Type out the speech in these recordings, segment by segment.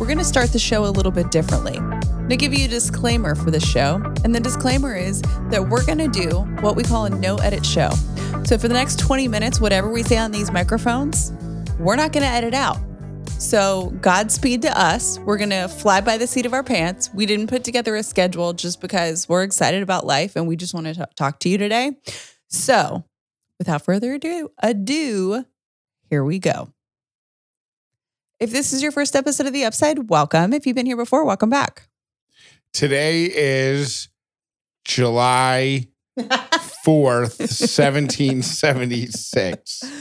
we're going to start the show a little bit differently. Going to give you a disclaimer for the show. And the disclaimer is that we're going to do what we call a no edit show. So for the next 20 minutes, whatever we say on these microphones, we're not going to edit out. So, Godspeed to us. We're going to fly by the seat of our pants. We didn't put together a schedule just because we're excited about life and we just want to talk to you today. So, without further ado, ado, here we go. If this is your first episode of The Upside, welcome. If you've been here before, welcome back. Today is July 4th, 1776.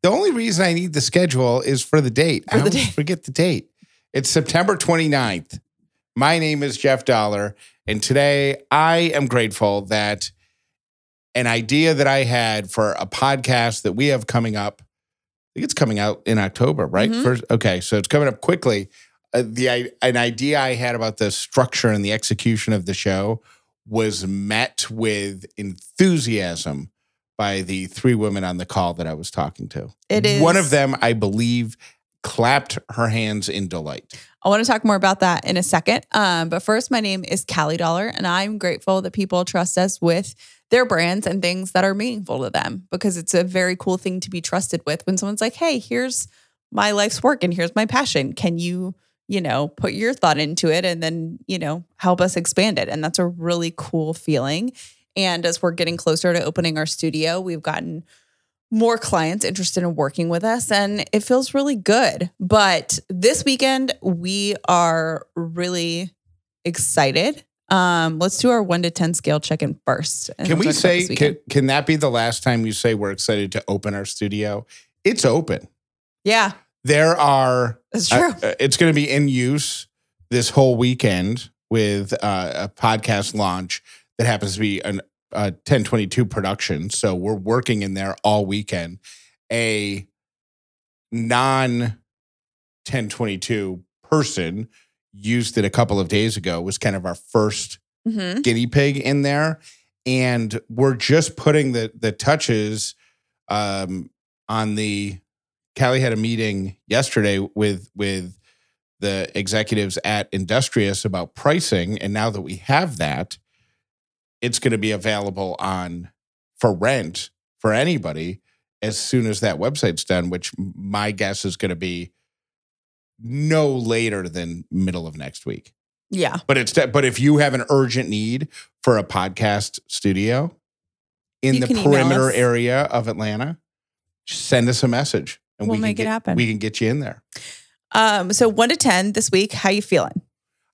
The only reason I need the schedule is for the date. For I the always date. forget the date. It's September 29th. My name is Jeff Dollar, and today I am grateful that an idea that I had for a podcast that we have coming up, think it's coming out in October, right? Mhm. First, okay, so it's coming up quickly. Uh, the an idea I had about the structure and the execution of the show was met with enthusiasm by the three women on the call that I was talking to. It is One of them, I believe, clapped her hands in delight. I want to talk more about that in a second. Um, but first, my name is Callie Dollar, and I'm grateful that people trust us with their brands and things that are meaningful to them because it's a very cool thing to be trusted with when someone's like, hey, here's my life's work and here's my passion. Can you, you know, put your thought into it and then, you know, help us expand it? And that's a really cool feeling. And as we're getting closer to opening our studio, we've gotten more clients interested in working with us and it feels really good. But this weekend we are really excited. Um, let's do our one to 10 scale check in first. Can we say, can, can that be the last time you say we're excited to open our studio? It's open. yeah, There are that's true. Uh, it's going to be in use this whole weekend with uh, a podcast launch that happens to be an a 1022 production. So we're working in there all weekend. A non 1022 person used it a couple of days ago was kind of our first Mhm. guinea pig in there and we're just putting the the touches um on the Callie had a meeting yesterday with with the executives at Industrious about pricing and now that we have that it's going to be available on for rent for anybody as soon as that website's done which my guess is going to be no later than middle of next week Yeah. but it's but if you have an urgent need for a podcast studio in You the perimeter area of Atlanta, send us a message and We'll we make it can get, happen. We can get you in there. Um, so one to 10 this week, how you feeling?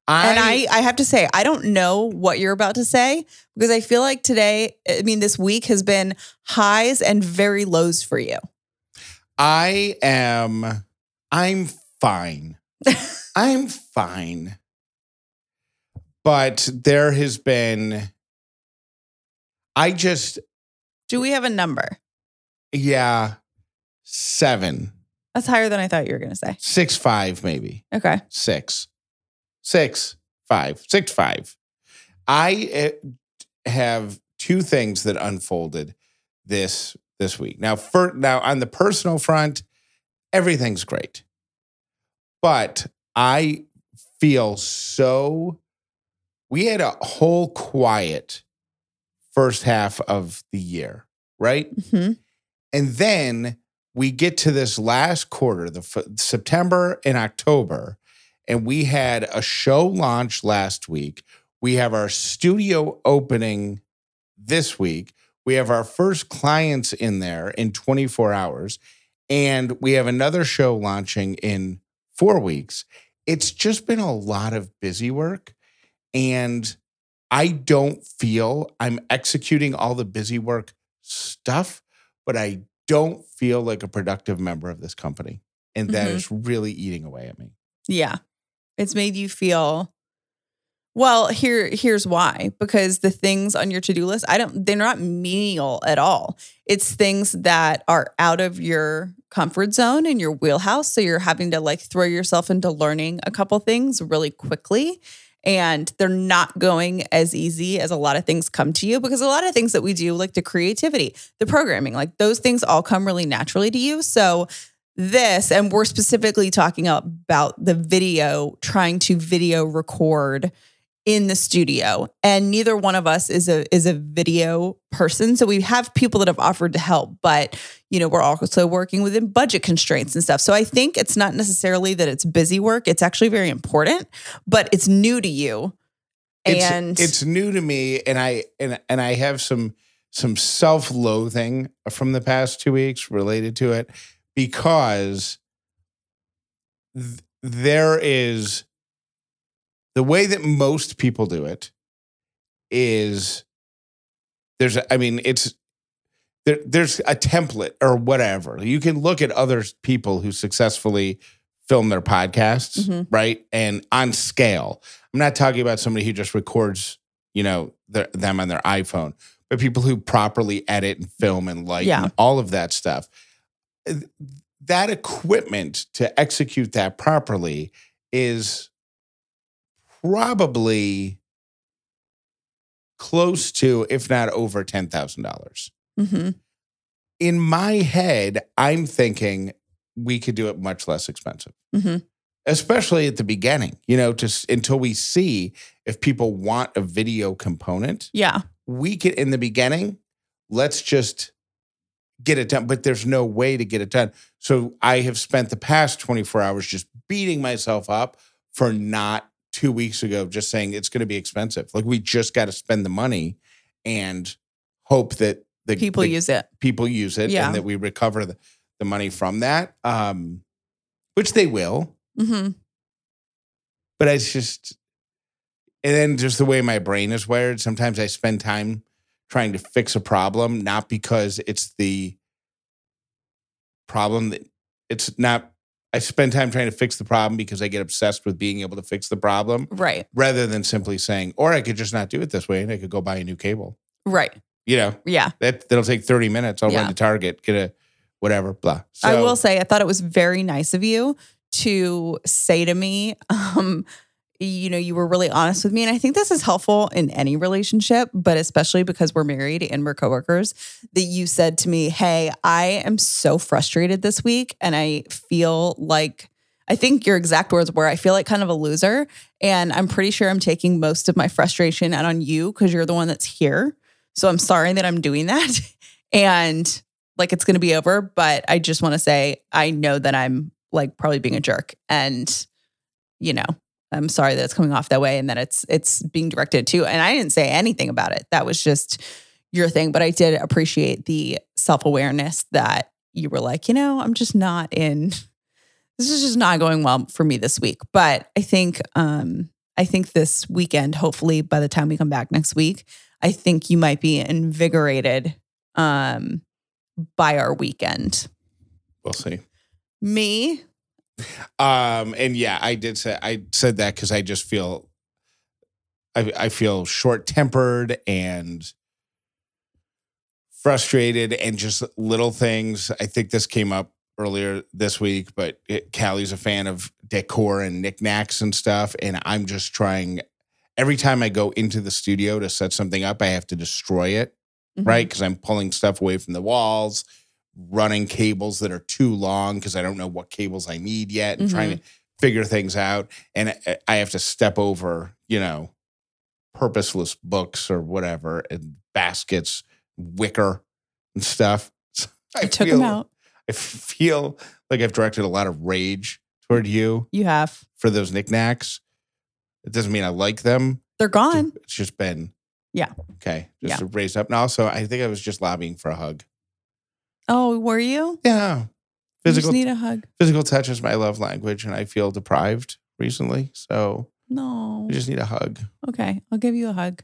And I, I have to say, I don't know what you're about to say because I feel like today, I mean, this week has been highs and very lows for you. I am I'm fine. I'm fine. But there has been I just Do we have a number? yeah, seven, That's higher than I thought you were going to say. six, five, maybe. Okay. six, six, five, six, five. I uh, have two things that unfolded this this week. Now, for now on the personal front, everything's great, but I feel so. We had a whole quiet first half of the year, right? hmm And then we get to this last quarter, the f- September and October, and we had a show launch last week. We have our studio opening this week. We have our first clients in there in 24 hours, and we have another show launching in four weeks. It's just been a lot of busy work, and I don't feel I'm executing all the busy work stuff, but I don't feel like a productive member of this company. And that Mhm. is really eating away at me. Yeah. It's made you feel well, here here's why. Because the things on your to-do list, I don't they're not menial at all. It's things that are out of your comfort zone and your wheelhouse. So you're having to like throw yourself into learning a couple things really quickly. And they're not going as easy as a lot of things come to you because a lot of things that we do, like the creativity, the programming, like those things all come really naturally to you. So this, and we're specifically talking about the video, trying to video record in the studio. And neither one of us is a is a video person. So we have people that have offered to help but you know we're also working within budget constraints and stuff. So i think it's not necessarily that it's busy work. It's actually very important but it's new to you. And it's, it's new to me and i and, and i have some some self-loathing from the past two weeks related to it because th- there is the way that most people do it is there's a, I mean it's there, there's a template or whatever. You can look at other people who successfully film their podcasts, Mhm. right? And on scale. I'm not talking about somebody who just records, you know, their, them on their iPhone, but people who properly edit and film and light Yeah. and all of that stuff. That equipment to execute that properly is probably close to, if not over $10,000 Mhm. in my head, I'm thinking we could do it much less expensive, Mhm. especially at the beginning, you know, just until we see if people want a video component. yeah We could, in the beginning, let's just get it done, but there's no way to get it done. So I have spent the past 24 hours just beating myself up for not two weeks ago, just saying it's going to be expensive. Like we just got to spend the money and hope that the people the, use it people use it Yeah. and that we recover the, the money from that um which they will hmm but it's just and then just the way my brain is wired sometimes i spend time trying to fix a problem not because it's the problem that it's not i spend time trying to fix the problem because i get obsessed with being able to fix the problem right. rather than simply saying or i could just not do it this way and i could go buy a new cable. Right. You know? Yeah. That that'll take 30 minutes. I'll Yeah. run to target get a whatever blah. So, I will say, I thought it was very nice of you to say to me, um, you know, you were really honest with me. And I think this is helpful in any relationship, but especially because we're married and we're coworkers, that you said to me, Hey, I am so frustrated this week. And I feel like, I think your exact words were, I feel like kind of a loser. And I'm pretty sure I'm taking most of my frustration out on you because you're the one that's here. So I'm sorry that I'm doing that. and like it's going to be over, but I just want to say I know that I'm like probably being a jerk and you know, I'm sorry that it's coming off that way and that it's it's being directed to and I didn't say anything about it. That was just your thing, but I did appreciate the self-awareness that you were like, you know, I'm just not in this is just not going well for me this week. But I think um I think this weekend, hopefully by the time we come back next week, I think you might be invigorated um by our weekend. we'll see Me, Um, and yeah, I did say I said that because I just feel I I feel short tempered and frustrated and just little things. I think this came up earlier this week, but it, Callie's a fan of decor and knickknacks and stuff, and I'm just trying. Every time I go into the studio to set something up, I have to destroy it Mhm. right? Because I'm pulling stuff away from the walls, running cables that are too long because I don't know what cables I need yet, and trying mm-hmm. to figure things out. And I- I have to step over, you know, purposeless books or whatever, and baskets, wicker, and stuff. So I took them out. I feel like I've directed a lot of rage toward you You have. for those knickknacks. It doesn't mean I like them. They're gone. It's just been Yeah. Okay. Just raised up. And also I think I was just lobbying for a hug. Oh, were you? Yeah. You Physical just need a hug. physical touch is my love language and I feel deprived recently. So No. I just need a hug. Okay, I'll give you a hug.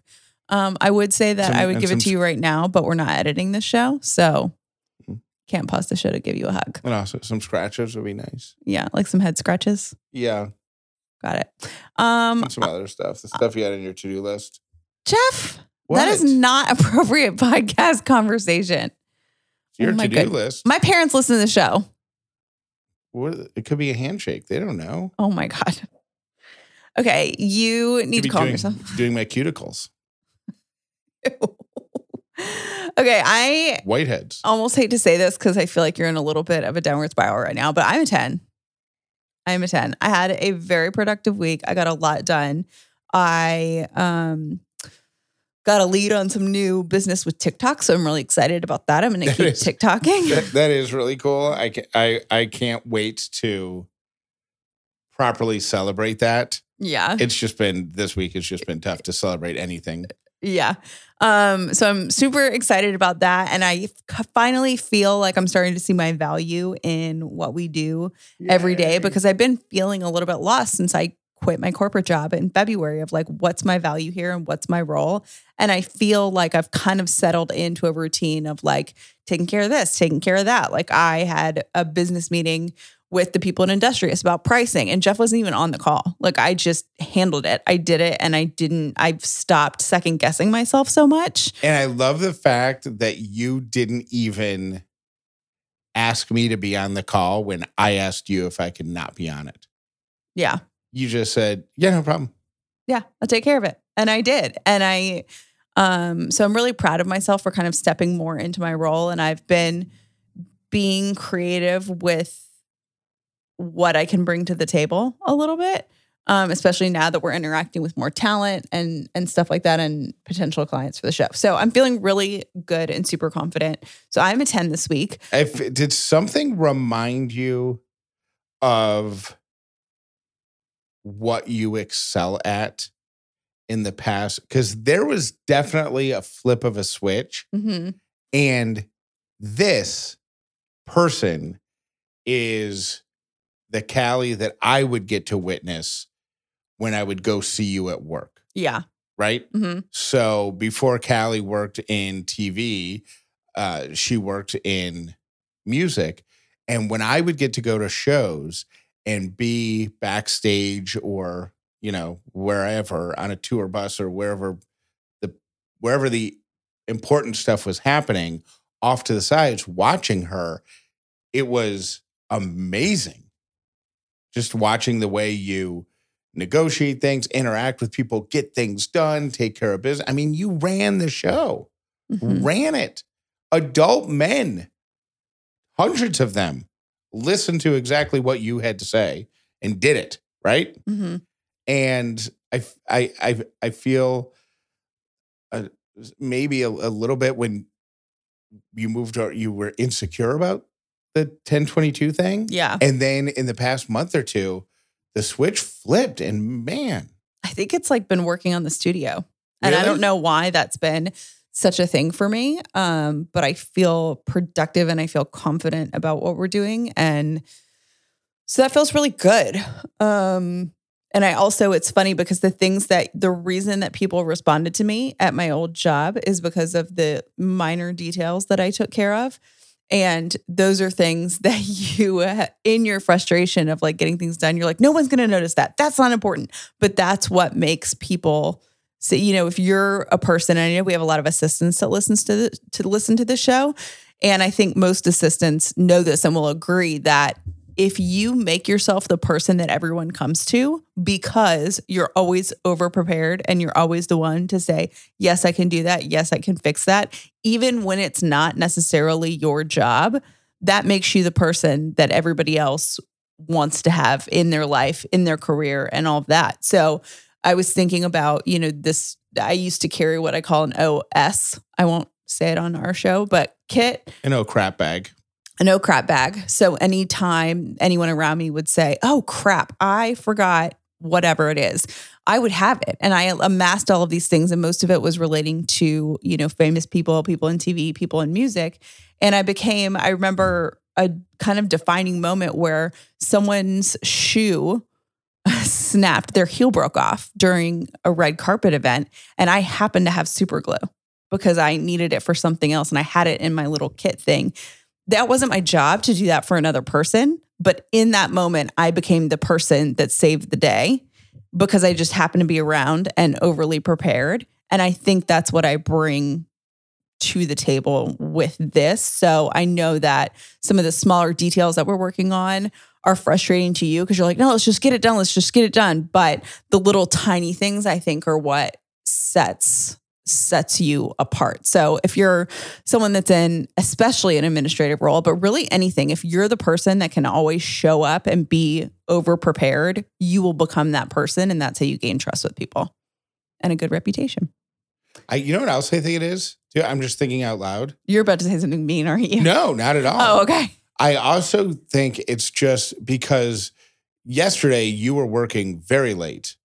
Um, I would say that Some- I would give it to you right now, but we're not editing this show, so Mhm. can't pause the show to give you a hug. And also some scratches would be nice. Yeah, like some head scratches. Yeah. Got it. Um, And some other stuff. The stuff you had on your to-do list. Jeff, that is not appropriate podcast conversation. Your oh my to-do good- list. My parents listen to the show. What, it could be a handshake. They don't know. Oh my god. Okay, you need to calm doing, yourself. doing my cuticles. okay, I Whiteheads. almost hate to say this because I feel like you're in a little bit of a downward spiral right now, but I'm a 10. I'm a 10. I had a very productive week. I got a lot done. I um got a lead on some new business with TikTok, so I'm really excited about that. I'm going to keep is- TikToking. That, that is really cool. I, ca- I I can't wait to properly celebrate that. yeah. It's just been this week. It's just been tough to celebrate anything. Yeah. Um, so I'm super excited about that. And I finally feel like I'm starting to see my value in what we do every day because I've been feeling a little bit lost since I quit my corporate job in February of like, what's my value here and what's my role? And I feel like I've kind of settled into a routine of like taking care of this, taking care of that. Like I had a business meeting with the people in Industrious about pricing, and Jeff wasn't even on the call. Like I just handled it. I did it, and I didn't. I've stopped second guessing myself so much. And I love the fact that you didn't even ask me to be on the call when I asked you if I could not be on it. Yeah, You just said, "Yeah, no problem." yeah, I'll take care of it, and I did, and I. Um, so I'm really proud of myself for kind of stepping more into my role, and I've been being creative with what I can bring to the table a little bit. Um, especially now that we're interacting with more talent and and stuff like that and potential clients for the show. So I'm feeling really good and super confident. So I'm a 10 this week. If did something remind you of what you excel at in the past? Because there was definitely a flip of a switch, hmm and this person is the Callie that I would get to witness when I would go see you at work, Yeah. right? hmm So before Callie worked in TV, uh, she worked in music. And when I would get to go to shows and be backstage or, you know, wherever on a tour bus or wherever the wherever the important stuff was happening off to the sides, watching her, it was amazing. Just watching the way you negotiate things, interact with people, get things done, take care of business. I mean, you ran the show, Mhm. ran it. Adult men, hundreds of them, listened to exactly what you had to say and did it, right? hmm And I, I, I, I feel uh, maybe a, a little bit when you moved, or you were insecure about the 1022 thing. Yeah. And then in the past month or two, the switch flipped, and man, I think it's like been working on the studio. And I don't know why that's been such a thing for me. Um, but I feel productive and I feel confident about what we're doing. And so that feels really good. Um, and I also, it's funny because the things that the reason that people responded to me at my old job is because of the minor details that I took care of. And those are things that you, in your frustration of like getting things done, you're like, no one's going to notice that. That's not important. But that's what makes people say, you know, if you're a person, and I know we have a lot of assistants that listens to the, to listen to the show, and I think most assistants know this and will agree that if you make yourself the person that everyone comes to because you're always over prepared and you're always the one to say, Yes, I can do that. Yes, I can fix that. Even when it's not necessarily your job, that makes you the person that everybody else wants to have in their life, in their career, and all of that. So I was thinking about, you know, this. I used to carry what I call an OS. I won't say it on our show, but kit I know oh crap bag. a no oh crap bag. So anytime anyone around me would say, "Oh crap, I forgot whatever it is," I would have it, and I amassed all of these things, and most of it was relating to you know famous people, people in TV, people in music, and I became. I remember a kind of defining moment where someone's shoe snapped, their heel broke off during a red carpet event, and I happened to have super glue because I needed it for something else, and I had it in my little kit thing that wasn't my job to do that for another person. But in that moment, I became the person that saved the day because I just happened to be around and overly prepared. And I think that's what I bring to the table with this. So I know that some of the smaller details that we're working on are frustrating to you because you're like, no, let's just get it done. Let's just get it done. But the little tiny things I think are what sets sets you apart. So if you're someone that's in especially an administrative role, but really anything, if you're the person that can always show up and be over prepared, you will become that person and that's how you gain trust with people and a good reputation. I, you know what else I think it is? Dude, I'm just thinking out loud. You're about to say something mean, aren't you? No, not at all. Oh, okay. I also think it's just because yesterday you were working very late.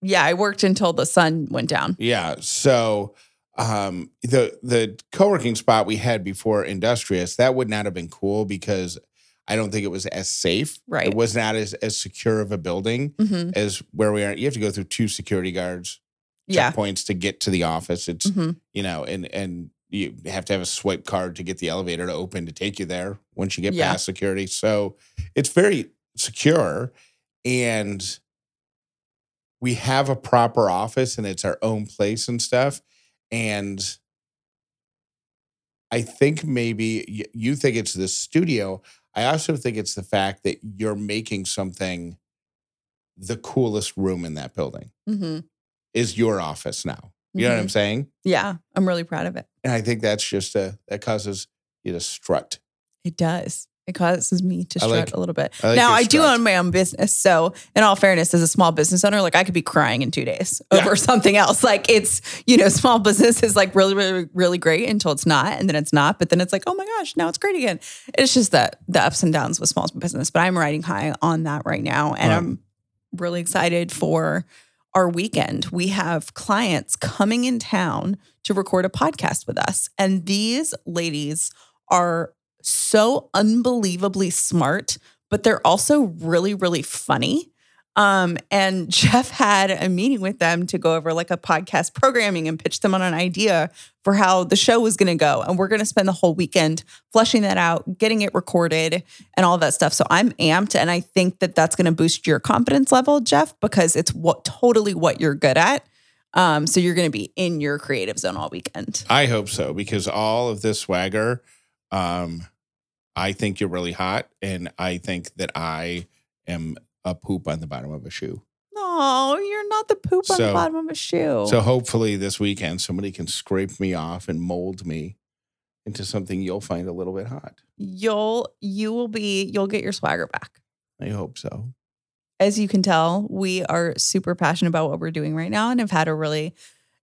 Yeah, I worked until the sun went down. Yeah. So um the the co-working spot we had before Industrious, that would not have been cool because I don't think it was as safe. Right. It was not as as secure of a building hmm as where we are. You have to go through two security guards Yeah. checkpoints to get to the office. It's hmm you know, and and you have to have a swipe card to get the elevator to open to take you there once you get Yeah. past security. So it's very secure and we have a proper office and it's our own place and stuff. And I think maybe you think it's the studio. I also think it's the fact that you're making something the coolest room in that building hmm is your office now. You know what I'm mm-hmm. saying? Yeah, I'm really proud of it. And I think that's just a that causes you to strut. It does. It causes me to I strut like- a little bit. I like now I do own my own business, so in all fairness, as a small business owner, like I could be crying in two days Yeah. over something else. Like it's you know, small business is like really, really, really great until it's not, and then it's not, but then it's like, oh my gosh, now it's great again. It's just that the ups and downs with small business, but I'm riding high on that right now, and Right. I'm really excited for our weekend. We have clients coming in town to record a podcast with us. And these ladies are so unbelievably smart, but they're also really, really funny. Um, and Jeff had a meeting with them to go over like a podcast programming and pitch them on an idea for how the show was going to go. And we're going to spend the whole weekend fleshing that out, getting it recorded, and all that stuff. So I'm amped, and I think that that's going to boost your confidence level, Jeff, because it's what totally what you're good at. Um, so you're going to be in your creative zone all weekend. I hope so because all of this swagger, um, I think you're really hot, and I think that I am a poop on the bottom of a shoe. No, you're not the poop on the So- bottom of a shoe. So hopefully this weekend somebody can scrape me off and mold me into something you'll find a little bit hot. you'll you will be you'll get your swagger back. I hope so. As you can tell, we are super passionate about what we're doing right now and have had a really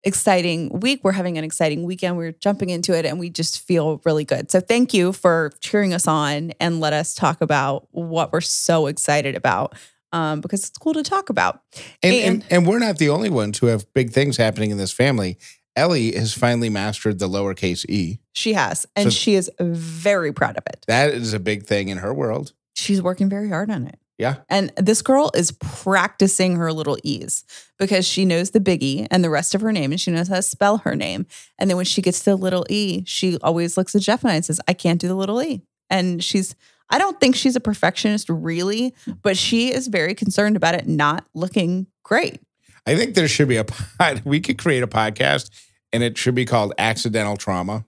exciting week. We're having an exciting weekend. We're jumping into it and we just feel really good. So thank you for cheering us on and let us talk about what we're so excited about. Um, because it's cool to talk about. And, And- and and we're not the only ones who have big things happening in this family. Ellie has finally mastered the lowercase e. She has, and So- she is very proud of it. That is a big thing in her world. She's working very hard on it. Yeah. And this girl is practicing her little E's because she knows the big E and the rest of her name and she knows how to spell her name. And then when she gets to the little E, she always looks at Jeff and I and says, I can't do the little E. And she's, I don't think she's a perfectionist really, but she is very concerned about it not looking great. I think there should be a pod. We could create a podcast and it should be called Accidental Trauma.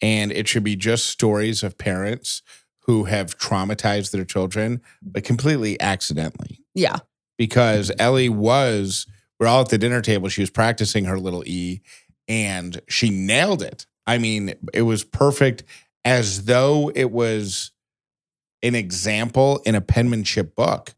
And it should be just stories of parents who have traumatized their children, but completely accidentally. Yeah. Because Ellie was, we're all at the dinner table. She was practicing her little E and she nailed it. I mean, it was perfect as though it was an example in a penmanship book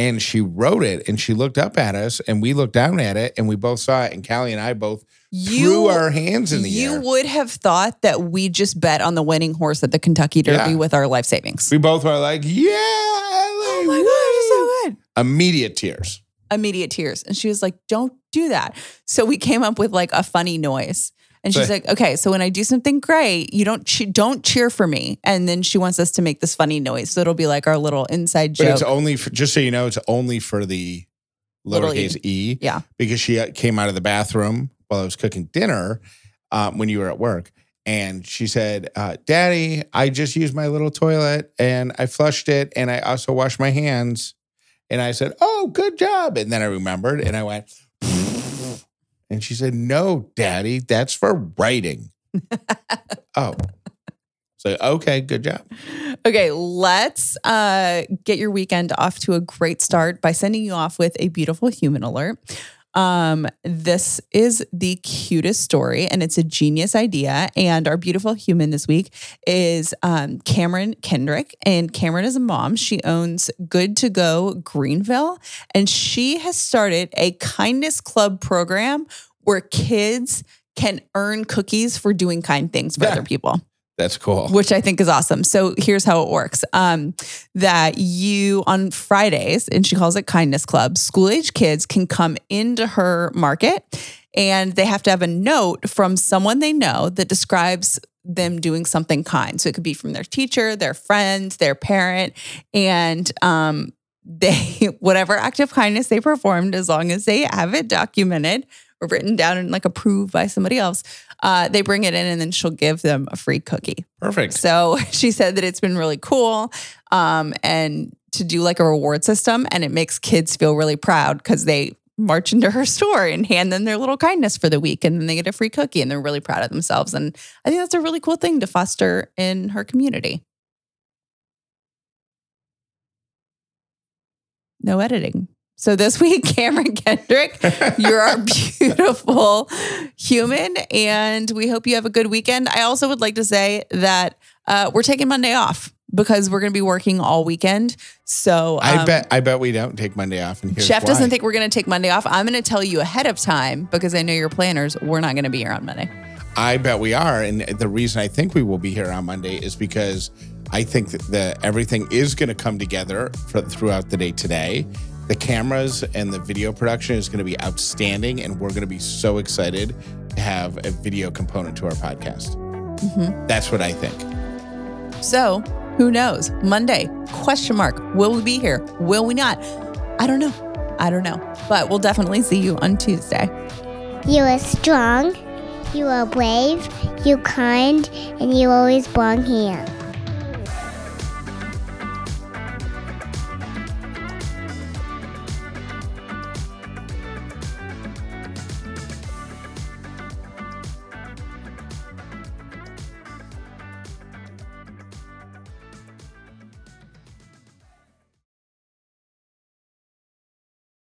and she wrote it and she looked up at us and we looked down at it and we both saw it and Callie and I both threw our hands in the you air. would have thought that we just bet on the winning horse at the Kentucky Derby Yeah. with our life savings. We both were like, "Yeah, Ellie!" Oh my gosh, it's so good. Immediate tears. immediate tears. And she was like, don't do that. So we came up with like a funny noise. And she's So- like, okay, so when I do something great, you don't che- don't cheer for me. And then she wants us to make this funny noise. So it'll be like our little inside But joke. it's only for, just so you know, it's only for the lowercase e. Yeah. Because she uh, came out of the bathroom while I was cooking dinner um, when you were at work. And she said, uh, Daddy, I just used my little toilet and I flushed it and I also washed my hands. And I said, Oh, good job. And then I remembered and I went, and she said, No, Daddy, that's for writing. oh. So, okay, good job. okay, let's uh, get your weekend off to a great start by sending you off with a beautiful human alert. Um, this is the cutest story, and it's a genius idea. And our beautiful human this week is um, Cameron Kendrick. And Cameron is a mom. She owns Good to Go Greenville, and she has started a kindness club program where kids can earn cookies for doing kind things for Yeah. other people That's cool. which I think is awesome. So here's how it works. Um, that you on Fridays, and she calls it Kindness Club, school age kids can come into her market and they have to have a note from someone they know that describes them doing something kind. So it could be from their teacher, their friend, their parent, and um, they whatever act of kindness they performed, as long as they have it documented written down and like approved by somebody else, uh, they bring it in and then she'll give them a free cookie. Perfect. So she said that it's been really cool um, and to do like a reward system. And it makes kids feel really proud because they march into her store and hand them their little kindness for the week and then they get a free cookie and they're really proud of themselves. And I think that's a really cool thing to foster in her community. No editing. So this week, Cameron Kendrick, you're our beautiful human, and we hope you have a good weekend. I also would like to say that uh, we're taking Monday off because we're going to be working all weekend. So I um, bet I bet we don't take Monday off. And here's Jeff why. doesn't think we're going to take Monday off. I'm going to tell you ahead of time because I know you're planners. We're not going to be here on Monday. I bet we are, and the reason I think we will be here on Monday is because I think that the everything is going to come together for, throughout the day today. The cameras and the video production is going to be outstanding, and we're going to be so excited to have a video component to our podcast. Mm-hmm. That's what I think. So who knows? Monday, question mark. Will we be here? Will we not? I don't know. I don't know. But we'll definitely see you on Tuesday. You are strong, you are brave, you kind, and you always belong here.